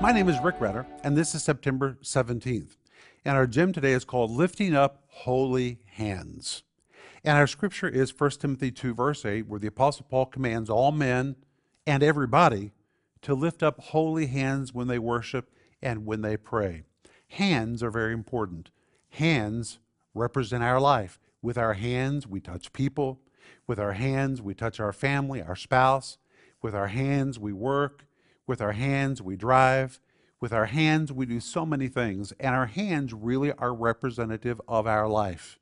My name is Rick Renner, and this is September 17th. And our gym today is called Lifting Up Holy Hands. And our scripture is 1 Timothy 2, verse 8, where the Apostle Paul commands all men and everybody to lift up holy hands when they worship and when they pray. Hands are very important. Hands represent our life. With our hands, we touch people. With our hands, we touch our family, our spouse. With our hands, we work. With our hands, we drive. With our hands, we do so many things. And our hands really are representative of our life.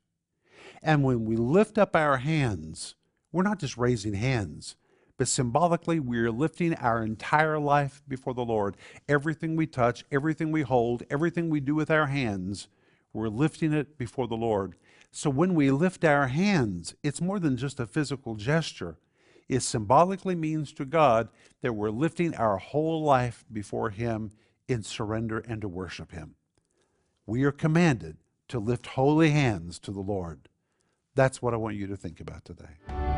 And when we lift up our hands, we're not just raising hands, but symbolically, we are lifting our entire life before the Lord. Everything we touch, everything we hold, everything we do with our hands, we're lifting it before the Lord. So when we lift our hands, it's more than just a physical gesture. It symbolically means to God that we're lifting our whole life before Him in surrender and to worship Him. We are commanded to lift holy hands to the Lord. That's what I want you to think about today.